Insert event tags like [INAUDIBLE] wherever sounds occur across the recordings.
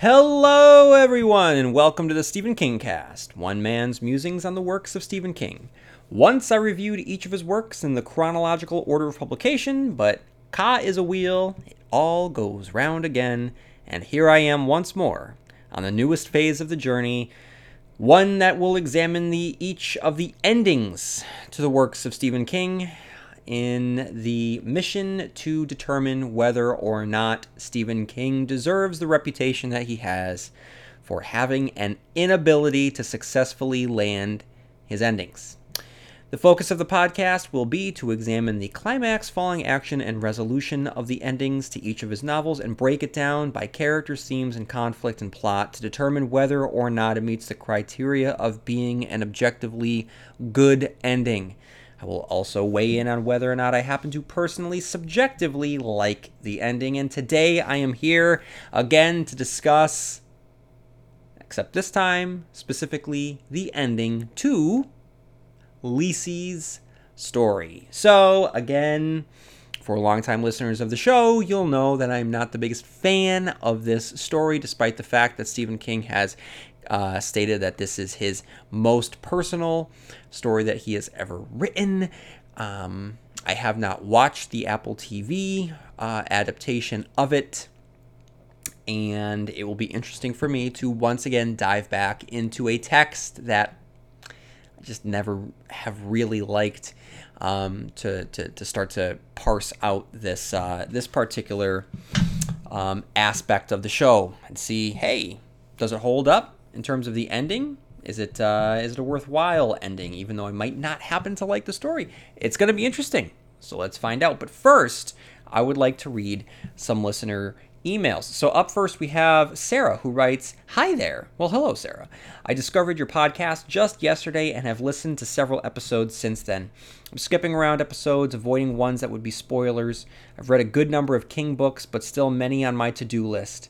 Hello, everyone, and welcome to the Stephen King cast, one man's musings on the works of Stephen King. Once I reviewed each of his works in the chronological order of publication, but Ka is a wheel, it all goes round again, and here I am once more on the newest phase of the journey, one that will examine the each of the endings to the works of Stephen King in the mission to determine whether or not Stephen King deserves the reputation that he has for having an inability to successfully land his endings. The focus of the podcast will be to examine the climax, falling action, and resolution of the endings to each of his novels and break it down by character, themes, and conflict and plot to determine whether or not it meets the criteria of being an objectively good ending. I will also weigh in on whether or not I happen to personally, subjectively like the ending. And today I am here again to discuss, except this time, specifically the ending to Lisey's story. So, again, for longtime listeners of the show, you'll know that I'm not the biggest fan of this story, despite the fact that Stephen King has uh, stated that this is his most personal story that he has ever written. Um, I have not watched the Apple TV uh, adaptation of it, and it will be interesting for me to once again dive back into a text that I just never have really liked. Um, to, to, to start to parse out this uh, this particular um, aspect of the show and see, hey, does it hold up? In terms of the ending. Is it uh, is it a worthwhile ending? Even though I might not happen to like the story, it's going to be interesting. So let's find out. But first, I would like to read some listener emails. So up first we have Sarah who writes, "Hi there." Well, hello Sarah. I discovered your podcast just yesterday and have listened to several episodes since then. I'm skipping around episodes, avoiding ones that would be spoilers. I've read a good number of King books, but still many on my to-do list.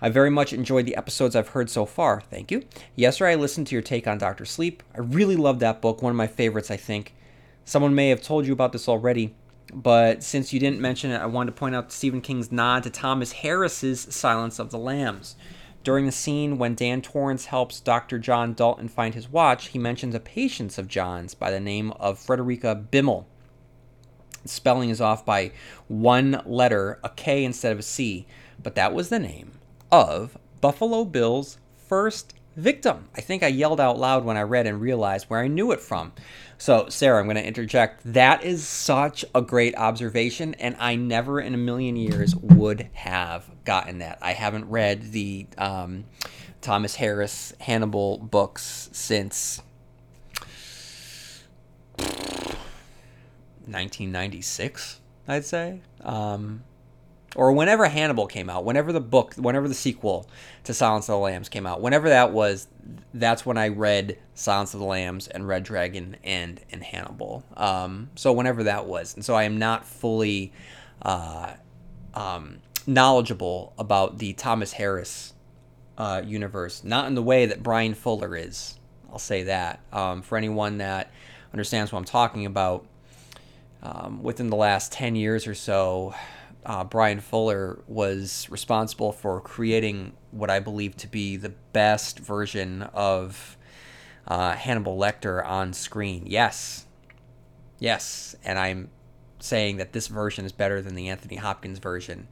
I very much enjoyed the episodes I've heard so far. Thank you. Yesterday, I listened to your take on Doctor Sleep. I really loved that book, one of my favorites, I think. Someone may have told you about this already, but since you didn't mention it, I wanted to point out Stephen King's nod to Thomas Harris's Silence of the Lambs. During the scene when Dan Torrance helps Dr. John Dalton find his watch, he mentions a patient of John's by the name of Frederica Bimmel. Spelling is off by one letter, a K instead of a C, but that was the name of Buffalo Bill's first victim. I think I yelled out loud when I read and realized where I knew it from. So, Sarah, I'm going to interject. That is such a great observation, and I never in a million years would have gotten that. I haven't read the um, Thomas Harris Hannibal books since 1996, I'd say. Um, or whenever Hannibal came out, whenever the book, whenever the sequel to Silence of the Lambs came out, whenever that was, that's when I read Silence of the Lambs and Red Dragon and and Hannibal. Um, so whenever that was, and so I am not fully uh, um, knowledgeable about the Thomas Harris uh, universe, not in the way that Bryan Fuller is. I'll say that. Um, for anyone that understands what I'm talking about, um, within the last ten years or so uh, Bryan Fuller was responsible for creating what I believe to be the best version of uh, Hannibal Lecter on screen. Yes. Yes. And I'm saying that this version is better than the Anthony Hopkins version.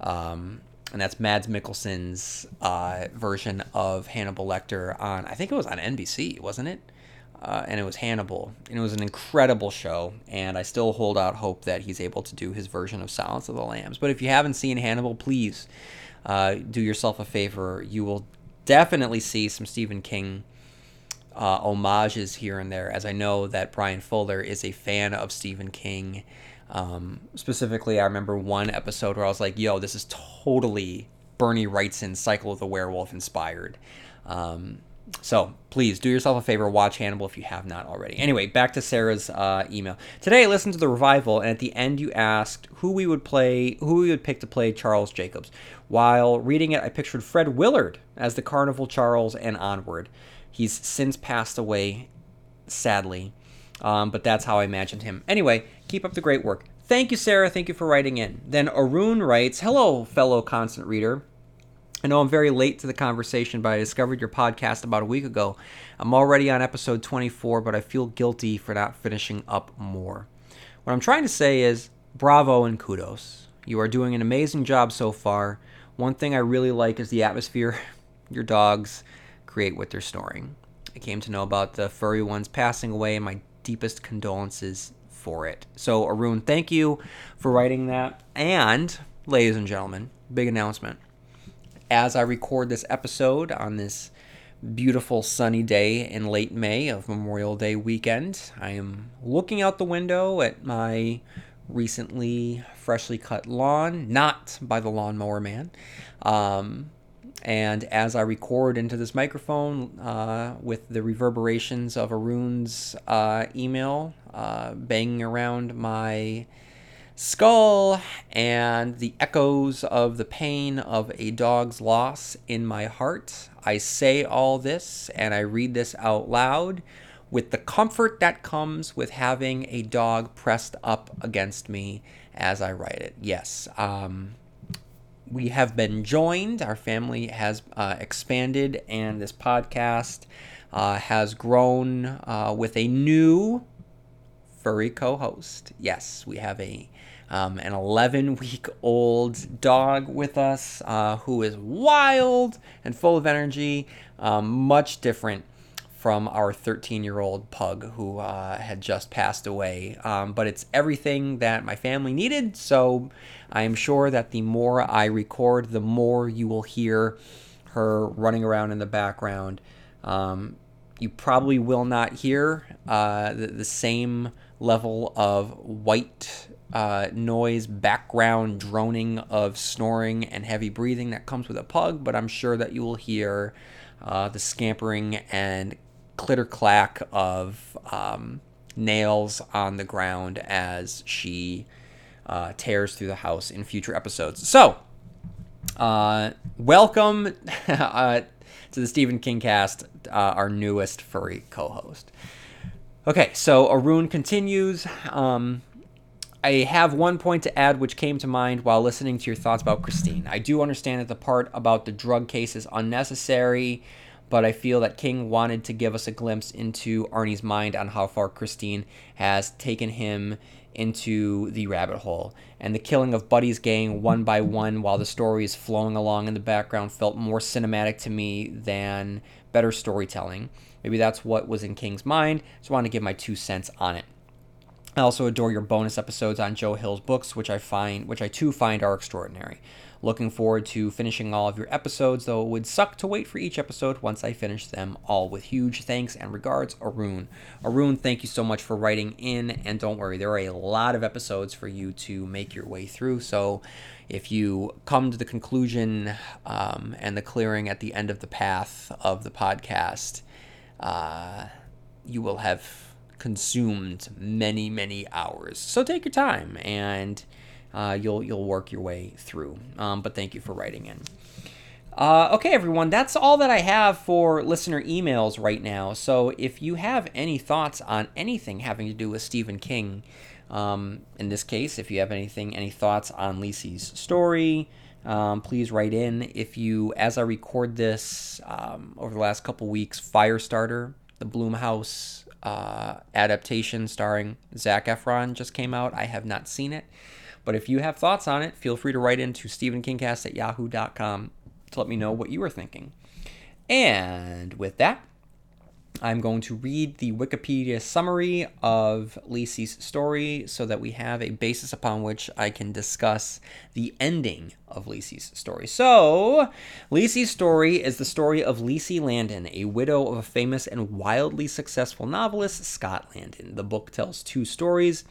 Um, and that's Mads Mikkelsen's uh, version of Hannibal Lecter on, I think it was on NBC, wasn't it? Uh, and it was Hannibal. And it was an incredible show, and I still hold out hope that he's able to do his version of Silence of the Lambs. But if you haven't seen Hannibal, please uh, do yourself a favor. You will definitely see some Stephen King uh, homages here and there, as I know that Bryan Fuller is a fan of Stephen King. Um, specifically, I remember one episode where I was like, yo, this is totally Bernie Wrightson Cycle of the Werewolf inspired. Um, so please do yourself a favor, watch Hannibal if you have not already. Anyway, back to Sarah's uh, email. Today I listened to the revival, and at the end you asked who we would play, who we would pick to play Charles Jacobs. While reading it, I pictured Fred Willard as the Carnival Charles and onward. He's since passed away, sadly, um, but that's how I imagined him. Anyway, keep up the great work. Thank you, Sarah. Thank you for writing in. Then Arun writes, "Hello, fellow constant reader." I know I'm very late to the conversation, but I discovered your podcast about a week ago. I'm already on episode 24, but I feel guilty for not finishing up more. What I'm trying to say is bravo and kudos. You are doing an amazing job so far. One thing I really like is the atmosphere [LAUGHS] your dogs create with their snoring. I came to know about the furry ones passing away, and my deepest condolences for it. So, Arun, thank you for writing that. And, ladies and gentlemen, big announcement. As I record this episode on this beautiful sunny day in late May of Memorial Day weekend, I am looking out the window at my recently freshly cut lawn, not by the lawnmower man. Um, and as I record into this microphone uh, with the reverberations of Arun's uh, email uh, banging around my skull and the echoes of the pain of a dog's loss in my heart, I say all this and I read this out loud with the comfort that comes with having a dog pressed up against me as I write it. Yes. Um, we have been joined. Our family has uh, expanded, and this podcast uh, has grown uh, with a new furry co-host. Yes, we have a um, an 11 week old dog with us uh, who is wild and full of energy, um, much different from our 13 year old pug who uh, had just passed away. Um, but it's everything that my family needed. So I am sure that the more I record, the more you will hear her running around in the background. Um, you probably will not hear uh, the, the, same level of white uh, noise, background droning of snoring and heavy breathing that comes with a pug, but I'm sure that you will hear uh, the scampering and clitter clack of um, nails on the ground as she uh, tears through the house in future episodes. So, uh, welcome [LAUGHS] uh, to the Stephen King cast, uh, our newest furry co host. Okay, so Arun continues. Um, I have one point to add which came to mind while listening to your thoughts about Christine. I do understand that the part about the drug case is unnecessary but I feel that King wanted to give us a glimpse into Arnie's mind on how far Christine has taken him into the rabbit hole. And the killing of Buddy's gang one by one while the story is flowing along in the background felt more cinematic to me than better storytelling. Maybe that's what was in King's mind. Just wanted to give my two cents on it. I also adore your bonus episodes on Joe Hill's books, which I find which I too find are extraordinary. Looking forward to finishing all of your episodes, though it would suck to wait for each episode once I finish them all. With huge thanks and regards, Arun. Arun, thank you so much for writing in, and don't worry, there are a lot of episodes for you to make your way through. So if you come to the conclusion um, and the clearing at the end of the path of the podcast, uh, you will have consumed many, many hours. So take your time and uh, you'll you'll work your way through. Um, but thank you for writing in. Uh, okay, everyone, that's all that I have for listener emails right now. So if you have any thoughts on anything having to do with Stephen King, um, in this case, if you have anything, any thoughts on Lisey's story, um, please write in. If you, as I record this um, over the last couple weeks, Firestarter, the Blumhouse uh, adaptation starring Zac Efron just came out. I have not seen it. But if you have thoughts on it, feel free to write into StephenKingcast at yahoo.com to let me know what you are thinking. And with that, I'm going to read the Wikipedia summary of Lisey's story so that we have a basis upon which I can discuss the ending of Lisey's story. So, Lisey's story is the story of Lisey Landon, a widow of a famous and wildly successful novelist, Scott Landon. The book tells two stories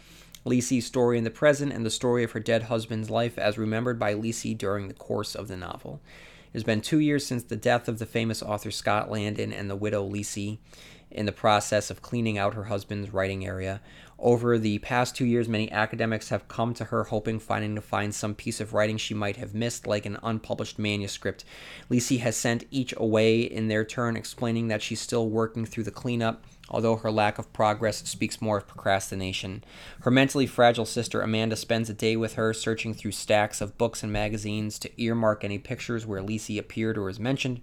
Lisey's story in the present and the story of her dead husband's life as remembered by Lisey during the course of the novel. It has been two years since the death of the famous author Scott Landon and the widow Lisey in the process of cleaning out her husband's writing area. Over the past two years, many academics have come to her hoping finding to find some piece of writing she might have missed, like an unpublished manuscript. Lisey has sent each away in their turn, explaining that she's still working through the cleanup although her lack of progress speaks more of procrastination. Her mentally fragile sister Amanda spends a day with her, searching through stacks of books and magazines to earmark any pictures where Lisey appeared or is mentioned.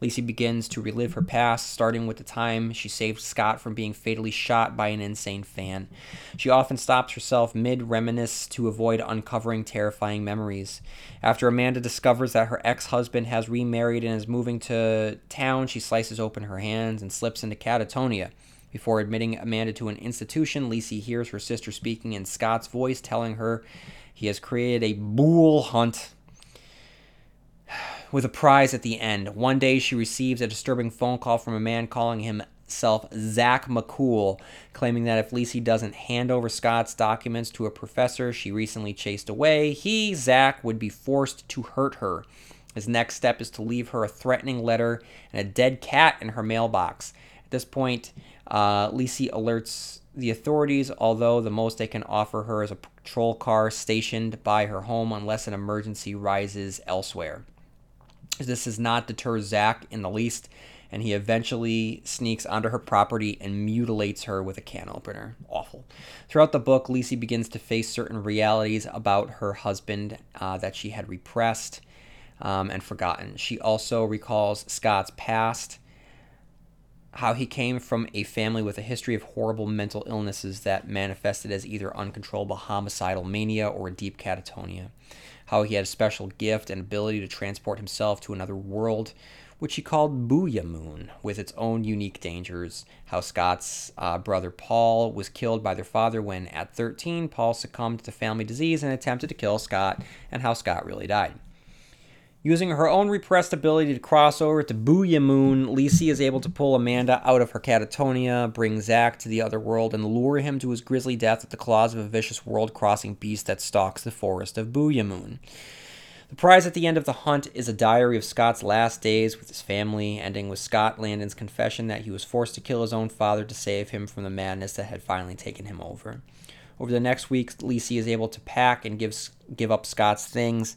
Lisey begins to relive her past, starting with the time she saved Scott from being fatally shot by an insane fan. She often stops herself mid reminisce to avoid uncovering terrifying memories. After Amanda discovers that her ex husband has remarried and is moving to town, she slices open her hands and slips into catatonia. Before admitting Amanda to an institution, Lisey hears her sister speaking in Scott's voice, telling her he has created a bool hunt with a prize at the end. One day, she receives a disturbing phone call from a man calling himself Zach McCool, claiming that if Lisey doesn't hand over Scott's documents to a professor she recently chased away, he, Zach, would be forced to hurt her. His next step is to leave her a threatening letter and a dead cat in her mailbox. At this point, uh, Lisey alerts the authorities, although the most they can offer her is a patrol car stationed by her home unless an emergency rises elsewhere. This does not deter Zach in the least, and he eventually sneaks onto her property and mutilates her with a can opener. Awful. Throughout the book, Lisey begins to face certain realities about her husband uh, that she had repressed um, and forgotten. She also recalls Scott's past, how he came from a family with a history of horrible mental illnesses that manifested as either uncontrollable homicidal mania or deep catatonia how he had a special gift and ability to transport himself to another world, which he called Boo'ya Moon, with its own unique dangers. How Scott's uh, brother Paul was killed by their father when, at 13, Paul succumbed to family disease and attempted to kill Scott, and how Scott really died. Using her own repressed ability to cross over to Boo'ya Moon, Lisey is able to pull Amanda out of her catatonia, bring Zach to the other world, and lure him to his grisly death at the claws of a vicious world crossing beast that stalks the forest of Boo'ya Moon. The prize at the end of the hunt is a diary of Scott's last days with his family, ending with Scott Landon's confession that he was forced to kill his own father to save him from the madness that had finally taken him over. Over the next week, Lisey is able to pack and give, give up Scott's things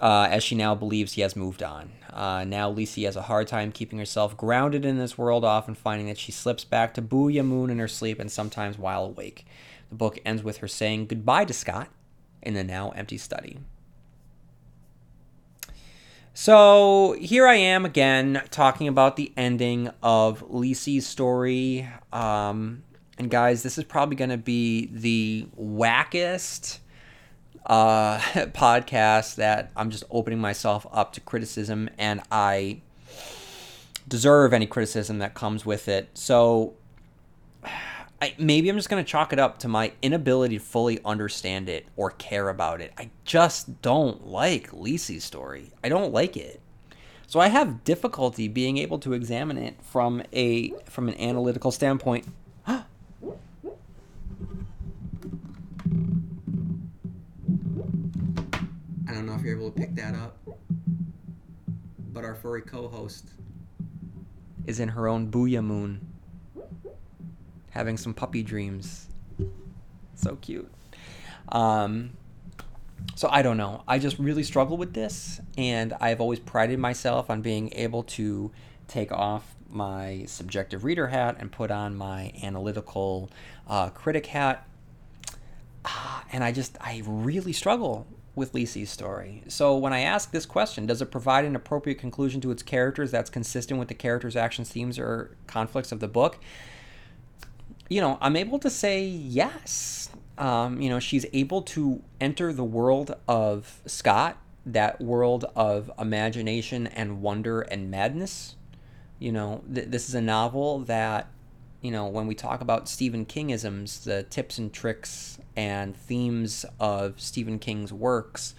uh, as she now believes he has moved on. Uh, now, Lisey has a hard time keeping herself grounded in this world, often finding that she slips back to Boo'ya Moon in her sleep and sometimes while awake. The book ends with her saying goodbye to Scott in the now empty study. So here I am again talking about the ending of Lisey's story. Um, and guys, this is probably going to be the wackest uh, [LAUGHS] podcast that I'm just opening myself up to criticism, and I deserve any criticism that comes with it. So I, maybe I'm just going to chalk it up to my inability to fully understand it or care about it. I just don't like Lisey's story. I don't like it. So I have difficulty being able to examine it from a from an analytical standpoint to pick that up, but our furry co-host is in her own booyah moon, having some puppy dreams. So cute. Um, so I don't know. I just really struggle with this, and I've always prided myself on being able to take off my subjective reader hat and put on my analytical uh, critic hat. Uh, and I just, I really struggle with Lisey's story. So when I ask this question, does it provide an appropriate conclusion to its characters that's consistent with the characters' actions, themes, or conflicts of the book? You know, I'm able to say yes. Um, you know, she's able to enter the world of Scott, that world of imagination and wonder and madness. You know, th- this is a novel that you know, when we talk about Stephen Kingisms, the tips and tricks and themes of Stephen King's works,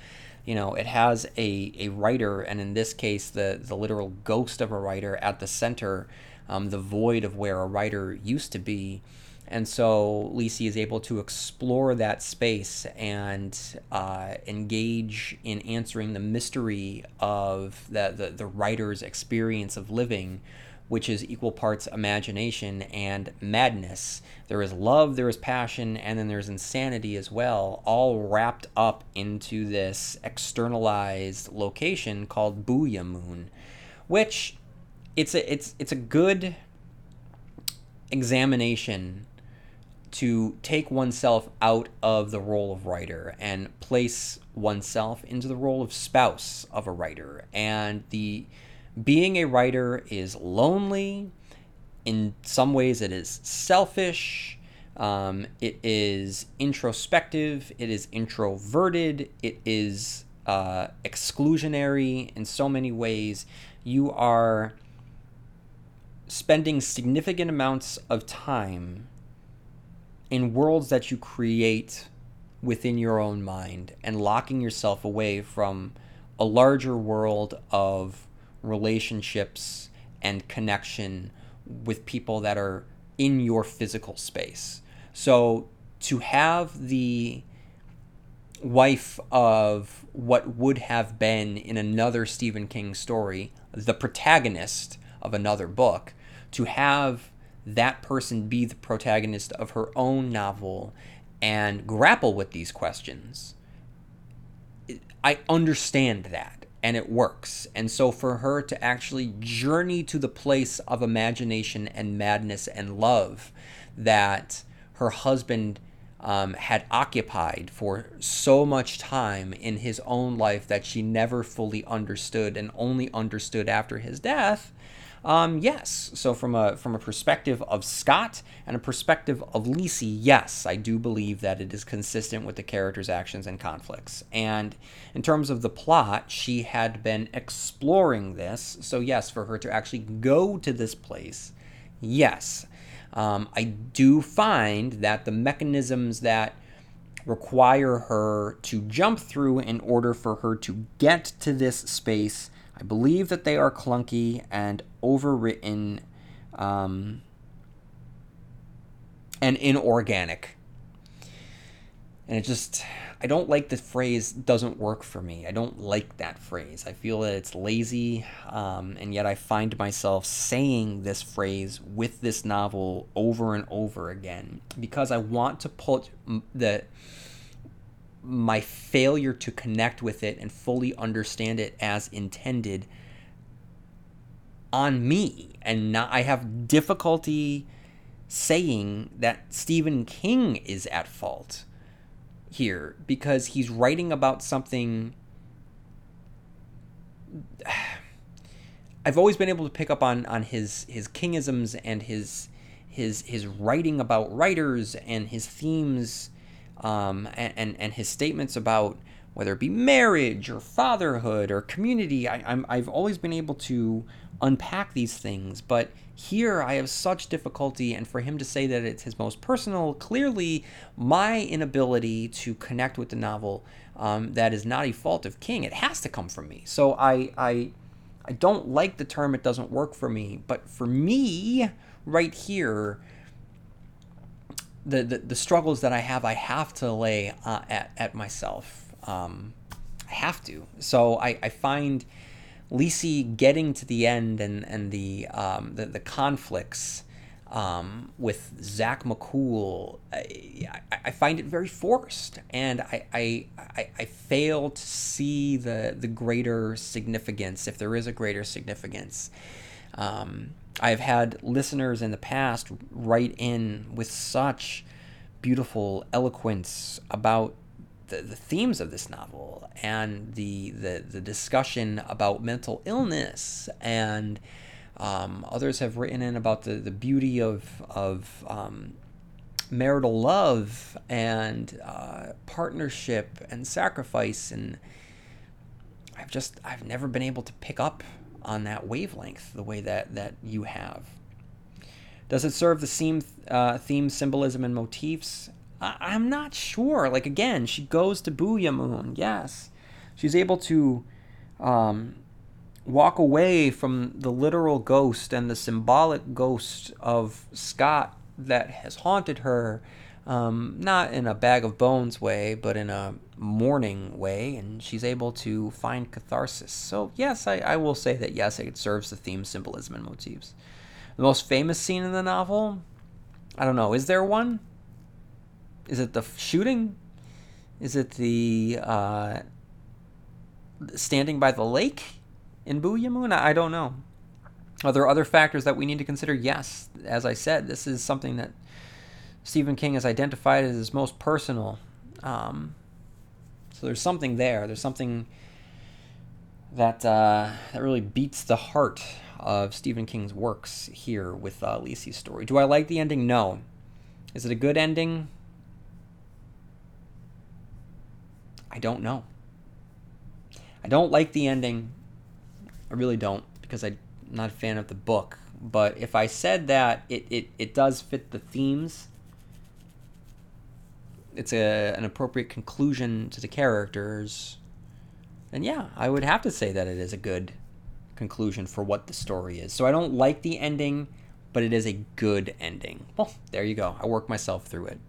you know, it has a, a writer, and in this case, the, the literal ghost of a writer at the center, um, the void of where a writer used to be. And so Lisey is able to explore that space and uh, engage in answering the mystery of the, the, the writer's experience of living which is equal parts imagination and madness. There is love, there is passion, and then there's insanity as well, all wrapped up into this externalized location called Boo'ya Moon, which it's a it's it's a good examination to take oneself out of the role of writer and place oneself into the role of spouse of a writer. And the being a writer is lonely. In some ways, it is selfish. Um, it is introspective. It is introverted. It is uh, exclusionary in so many ways. You are spending significant amounts of time in worlds that you create within your own mind and locking yourself away from a larger world of relationships and connection with people that are in your physical space. So to have the wife of what would have been in another Stephen King story, the protagonist of another book, to have that person be the protagonist of her own novel and grapple with these questions. I understand that and it works. And so for her to actually journey to the place of imagination and madness and love that her husband um, had occupied for so much time in his own life that she never fully understood and only understood after his death um, yes. So from a from a perspective of Scott and a perspective of Lisey, yes, I do believe that it is consistent with the character's actions and conflicts. And in terms of the plot, she had been exploring this. So yes, for her to actually go to this place, yes. Um, I do find that the mechanisms that require her to jump through in order for her to get to this space I believe that they are clunky and overwritten um, and inorganic. And it just, I don't like the phrase doesn't work for me. I don't like that phrase. I feel that it's lazy, um, and yet I find myself saying this phrase with this novel over and over again because I want to put the my failure to connect with it and fully understand it as intended on me. And not, I have difficulty saying that Stephen King is at fault here because he's writing about something [SIGHS] I've always been able to pick up on on his his kingisms and his his his writing about writers and his themes um, and, and, and his statements about whether it be marriage or fatherhood or community. I, I'm, I've always been able to unpack these things, but here I have such difficulty, and for him to say that it's his most personal, clearly my inability to connect with the novel, um, that is not a fault of King. It has to come from me. So I, I, I don't like the term. It doesn't work for me. But for me, right here, the, the, the struggles that I have, I have to lay uh, at, at myself. Um, I have to. So I, I find Lisey getting to the end and, and the, um, the, the conflicts um, with Zach McCool, I, I, find it very forced, and I, I, I, I fail to see the the greater significance, if there is a greater significance. Um, I've had listeners in the past write in with such beautiful eloquence about the, the themes of this novel and the, the, the discussion about mental illness. And um, others have written in about the, the beauty of, of um, marital love and uh, partnership and sacrifice. And I've just I've never been able to pick up on that wavelength the way that that you have. Does it serve the theme, uh, theme symbolism and motifs? I- am not sure. Like again, she goes to Boo'ya Moon. Yes, she's able to um, walk away from the literal ghost and the symbolic ghost of Scott that has haunted her um, not in a bag of bones way, but in a mourning way, and she's able to find catharsis. So, yes, I, I will say that yes, it serves the theme, symbolism, and motifs. The most famous scene in the novel? I don't know. Is there one? Is it the shooting? Is it the uh, standing by the lake in Boo'ya Moon? I don't know. Are there other factors that we need to consider? Yes. As I said, this is something that Stephen King has identified as his most personal. Um, so there's something there. There's something that uh, that really beats the heart of Stephen King's works here with uh, Lisey's story. Do I like the ending? No. Is it a good ending? I don't know. I don't like the ending. I really don't because I'm not a fan of the book. But if I said that it, it, it does fit the themes, it's a, an appropriate conclusion to the characters, And yeah, I would have to say that it is a good conclusion for what the story is. So I don't like the ending, but it is a good ending. Well, there you go. I worked myself through it.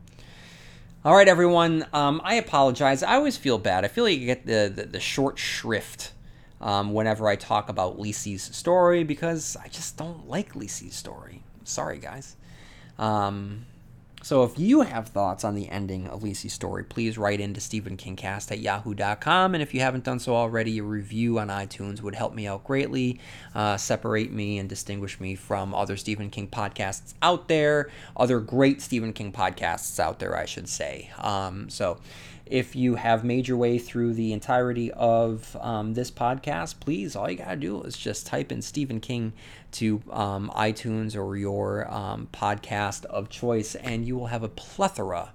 All right, everyone. Um, I apologize. I always feel bad. I feel like you get the, the, the short shrift um, whenever I talk about Lisey's story because I just don't like Lisey's story. Sorry, guys. Um, so if you have thoughts on the ending of Lisey's story, please write into StephenKingcast at yahoo.com. And if you haven't done so already, a review on iTunes would help me out greatly, uh, separate me and distinguish me from other Stephen King podcasts out there, other great Stephen King podcasts out there, I should say. Um, so if you have made your way through the entirety of um, this podcast, please, all you got to do is just type in Stephen King to um, iTunes or your um, podcast of choice, and you will have a plethora.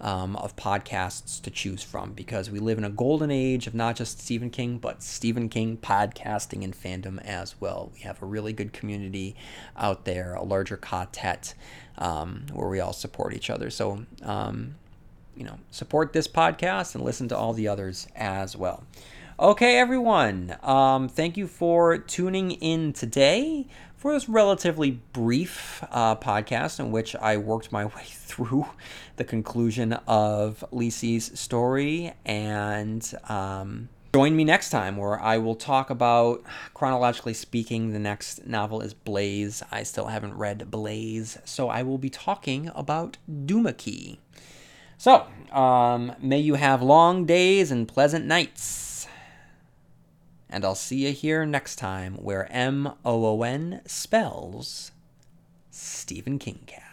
Um, of podcasts to choose from because we live in a golden age of not just Stephen King, but Stephen King podcasting and fandom as well. We have a really good community out there, a larger ka-tet um, where we all support each other. So, um, you know, support this podcast and listen to all the others as well. Okay, everyone. Um, thank you for tuning in today for this relatively brief uh, podcast in which I worked my [LAUGHS] way through the conclusion of Lisey's story. And um, join me next time where I will talk about, chronologically speaking, the next novel is Blaze. I still haven't read Blaze, so I will be talking about Duma Key. So, um, may you have long days and pleasant nights. And I'll see you here next time where M O O N spells Stephen King cast.